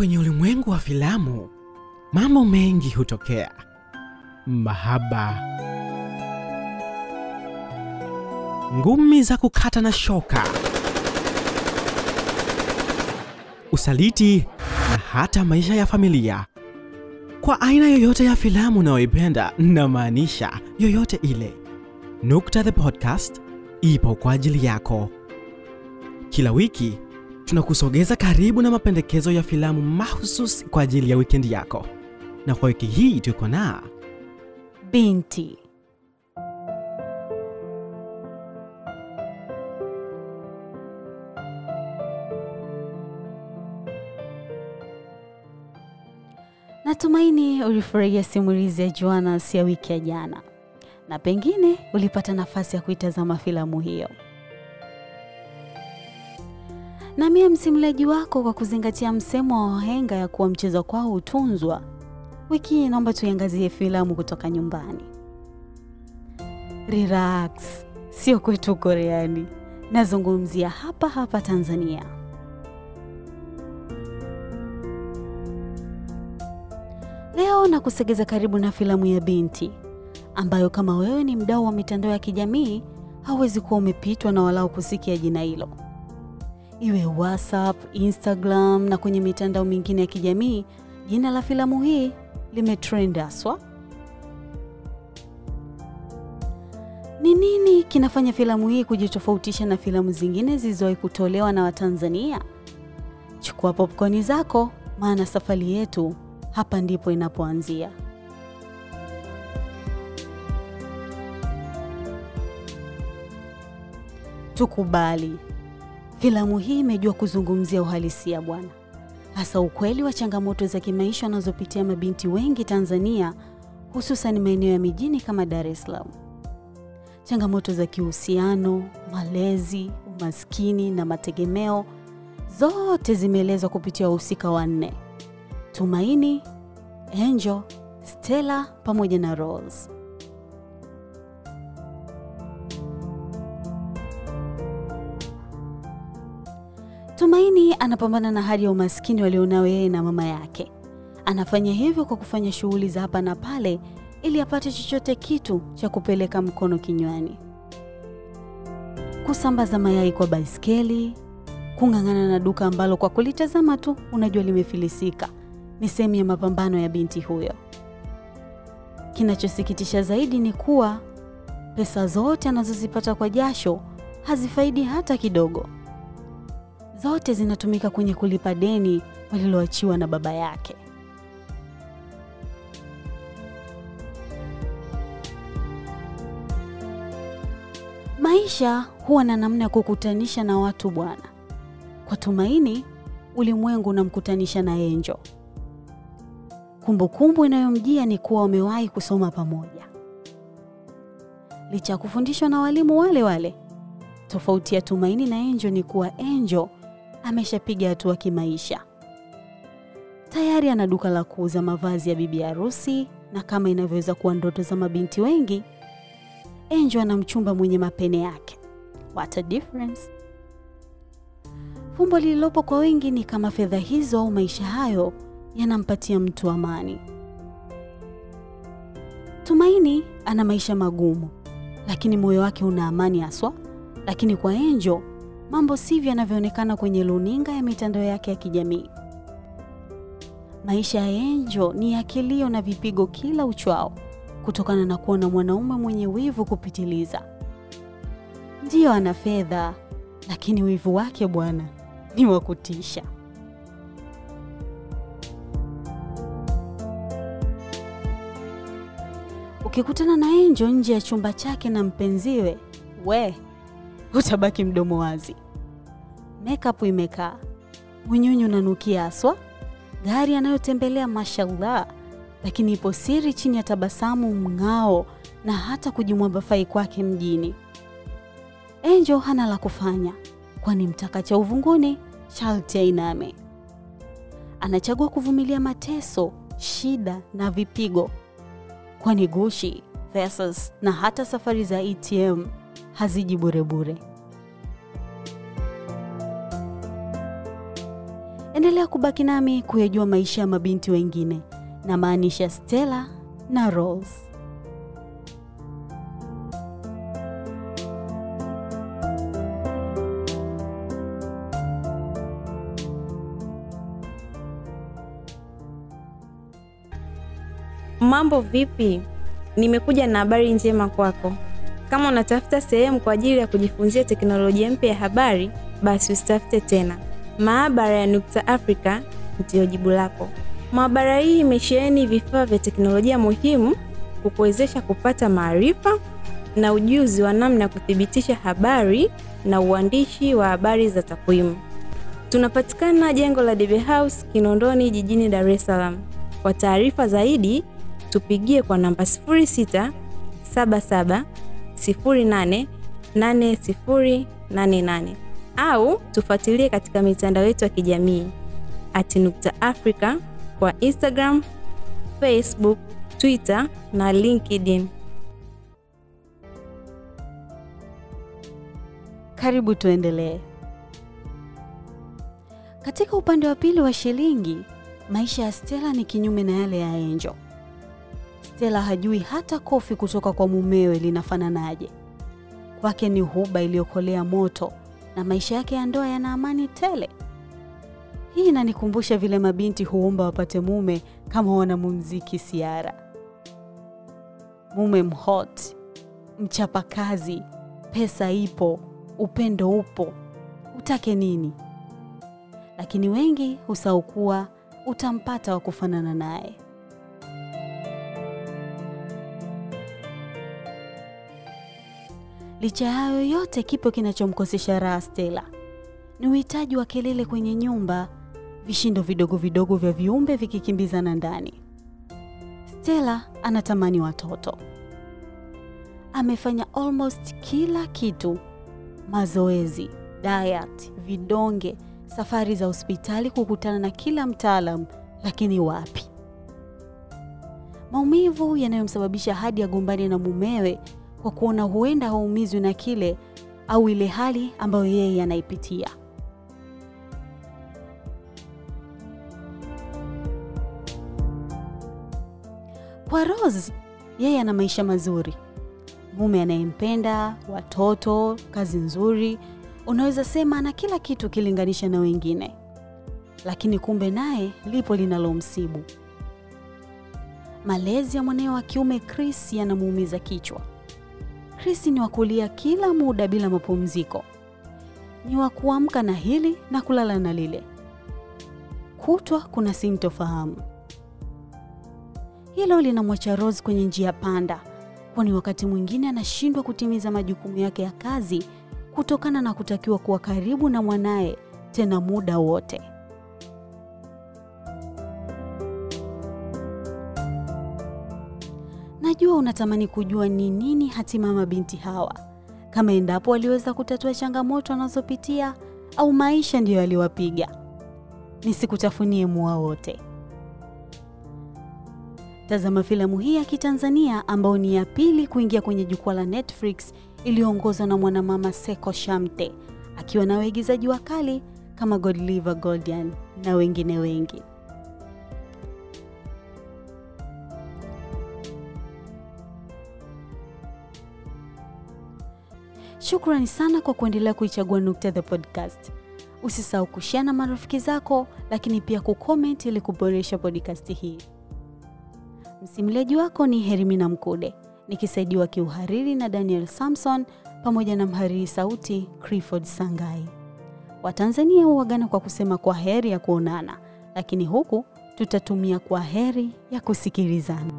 Kwenye ulimwengu wa filamu, mambo mengi hutokea: mahaba, ngumi za kukata na shoka, usaliti na hata maisha ya familia. Kwa aina yoyote ya filamu unayoipenda, namaanisha yoyote ile, Nukta the Podcast ipo kwa ajili yako. Kila wiki tunakusogeza karibu na mapendekezo ya filamu mahususi kwa ajili ya wikendi yako, na kwa wiki hii tuko na Binti. Natumaini ulifurahia simulizi ya Jonas ya wiki ya jana na pengine ulipata nafasi ya kuitazama filamu hiyo. Na mie msimuliaji wako kwa kuzingatia msemo wa wahenga ya kuwa mchezo kwao hutunzwa, wiki hii naomba tuiangazie filamu kutoka nyumbani. Relax, sio kwetu Koreani, nazungumzia hapa hapa Tanzania. Leo nakusegeza karibu na filamu ya Binti ambayo kama wewe ni mdau wa mitandao ya kijamii hauwezi kuwa umepitwa na walau kusikia jina hilo, iwe WhatsApp, Instagram na kwenye mitandao mingine ya kijamii. Jina la filamu hii limetrend haswa. Ni nini kinafanya filamu hii kujitofautisha na filamu zingine zilizowahi kutolewa na Watanzania? Chukua popkoni zako, maana safari yetu hapa ndipo inapoanzia. Tukubali, filamu hii imejua kuzungumzia uhalisia bwana, hasa ukweli wa changamoto za kimaisha wanazopitia mabinti wengi Tanzania, hususan maeneo ya mijini kama Dar es Salaam. Changamoto za kihusiano, malezi, umaskini na mategemeo, zote zimeelezwa kupitia wahusika wanne: Tumaini, Angel, Stella pamoja na Rose. Tumaini anapambana na hali ya umaskini walionao yeye na mama yake. Anafanya hivyo kwa kufanya shughuli za hapa na pale ili apate chochote kitu cha kupeleka mkono kinywani, kusambaza mayai kwa baiskeli, kung'ang'ana na duka ambalo kwa kulitazama tu unajua limefilisika. Ni sehemu ya mapambano ya binti huyo. Kinachosikitisha zaidi ni kuwa pesa zote anazozipata kwa jasho hazifaidi hata kidogo. Zote zinatumika kwenye kulipa deni waliloachiwa na baba yake. Maisha huwa na namna ya kukutanisha na watu bwana. Kwa Tumaini, ulimwengu unamkutanisha na Angel. Kumbukumbu inayomjia ni kuwa wamewahi kusoma pamoja, licha ya kufundishwa na walimu wale wale. Tofauti ya Tumaini na Angel ni kuwa Angel ameshapiga hatua kimaisha, tayari ana duka la kuuza mavazi ya bibi harusi, na kama inavyoweza kuwa ndoto za mabinti wengi, Angel ana mchumba mwenye mapene yake. What a difference! Fumbo lililopo kwa wengi ni kama fedha hizo au maisha hayo yanampatia mtu amani. Tumaini ana maisha magumu, lakini moyo wake una amani haswa. Lakini kwa Angel mambo sivyo yanavyoonekana kwenye luninga ya mitandao yake ya kijamii. Maisha ya Angel ni ya kilio na vipigo kila uchwao, kutokana na kuwa na mwanaume mwenye wivu kupitiliza. Ndiyo, ana fedha, lakini wivu wake bwana ni wa kutisha. Ukikutana na Angel nje ya chumba chake na mpenziwe, we utabaki mdomo wazi. Makeup imekaa, mwenyunyu unanukia haswa, gari anayotembelea mashallah, lakini ipo siri chini ya tabasamu, mng'ao na hata kujimwambafai kwake mjini. Angel hana la kufanya, kwani mtaka cha uvunguni sharti ainame. Anachagua kuvumilia mateso, shida na vipigo, kwani gushi, Versus na hata safari za ATM haziji burebure. Endelea kubaki nami kuyajua maisha ya mabinti wengine, na maanisha Stella na Rose. Mambo vipi? Nimekuja na habari njema kwako. Kama unatafuta sehemu kwa ajili ya kujifunzia teknolojia mpya ya habari, basi usitafute tena. Maabara ya Nukta Africa ndiyo jibu lako. Maabara hii imesheheni vifaa vya teknolojia muhimu kukuwezesha kupata maarifa na ujuzi wa namna ya kuthibitisha habari na uandishi wa habari za takwimu. Tunapatikana jengo la Debe House Kinondoni jijini Dar es Salaam. Kwa taarifa zaidi tupigie kwa namba 06 77 08 8088 au tufuatilie katika mitandao yetu ya kijamii ati Nukta Africa kwa Instagram, Facebook, Twitter na LinkedIn. Karibu tuendelee. Katika upande wa pili wa shilingi, maisha ya Stella ni kinyume na yale ya Angel. Stella hajui hata kofi kutoka kwa mumewe linafananaje. Kwake ni huba iliyokolea moto na maisha yake ya ndoa yana amani tele. Hii inanikumbusha vile mabinti huomba wapate mume kama wanamuziki Siara. Mume mhot, mchapakazi, pesa ipo, upendo upo, utake nini? Lakini wengi husahau kuwa utampata wa kufanana naye. Licha ya hayo yote, kipo kinachomkosesha raha Stella ni uhitaji wa kelele kwenye nyumba, vishindo vidogo vidogo vya viumbe vikikimbizana ndani. Stella anatamani watoto. Amefanya almost kila kitu: mazoezi, diet, vidonge, safari za hospitali, kukutana na kila mtaalamu, lakini wapi. Maumivu yanayomsababisha hadi agombane na mumewe kwa kuona huenda haumizwi na kile au ile hali ambayo yeye anaipitia. Kwa Rose, yeye ana maisha mazuri, mume anayempenda, watoto, kazi nzuri, unaweza sema ana kila kitu kilinganisha na wengine, lakini kumbe naye lipo linalomsibu. Malezi ya mwanawe wa kiume Chris yanamuumiza kichwa. Chris ni wa kulia kila muda bila mapumziko, ni wa kuamka na hili na kulala na lile, kutwa kuna sintofahamu. Hilo linamwacha Rose kwenye njia panda, kwani wakati mwingine anashindwa kutimiza majukumu yake ya kazi kutokana na kutakiwa kuwa karibu na mwanaye tena muda wote. Najua unatamani kujua ni nini hatima mabinti hawa, kama endapo waliweza kutatua changamoto wanazopitia au maisha ndiyo yaliwapiga. Nisikutafunie mua wote. Tazama filamu hii ya Kitanzania ambayo ni ya pili kuingia kwenye jukwaa la Netflix iliyoongozwa na mwanamama Seko Shamte akiwa na waigizaji wakali kama Godliver Goldian na wengine wengi. Shukrani sana kwa kuendelea kuichagua Nukta the Podcast. Usisahau kushare na marafiki zako, lakini pia kucomment ili kuboresha podcast hii. Msimuliaji wako ni Hermina Mkude, nikisaidiwa kiuhariri na Daniel Samson pamoja na mhariri sauti Clifford Sangai. Watanzania huagana kwa kusema kwa heri ya kuonana, lakini huku tutatumia kwa heri ya kusikilizana.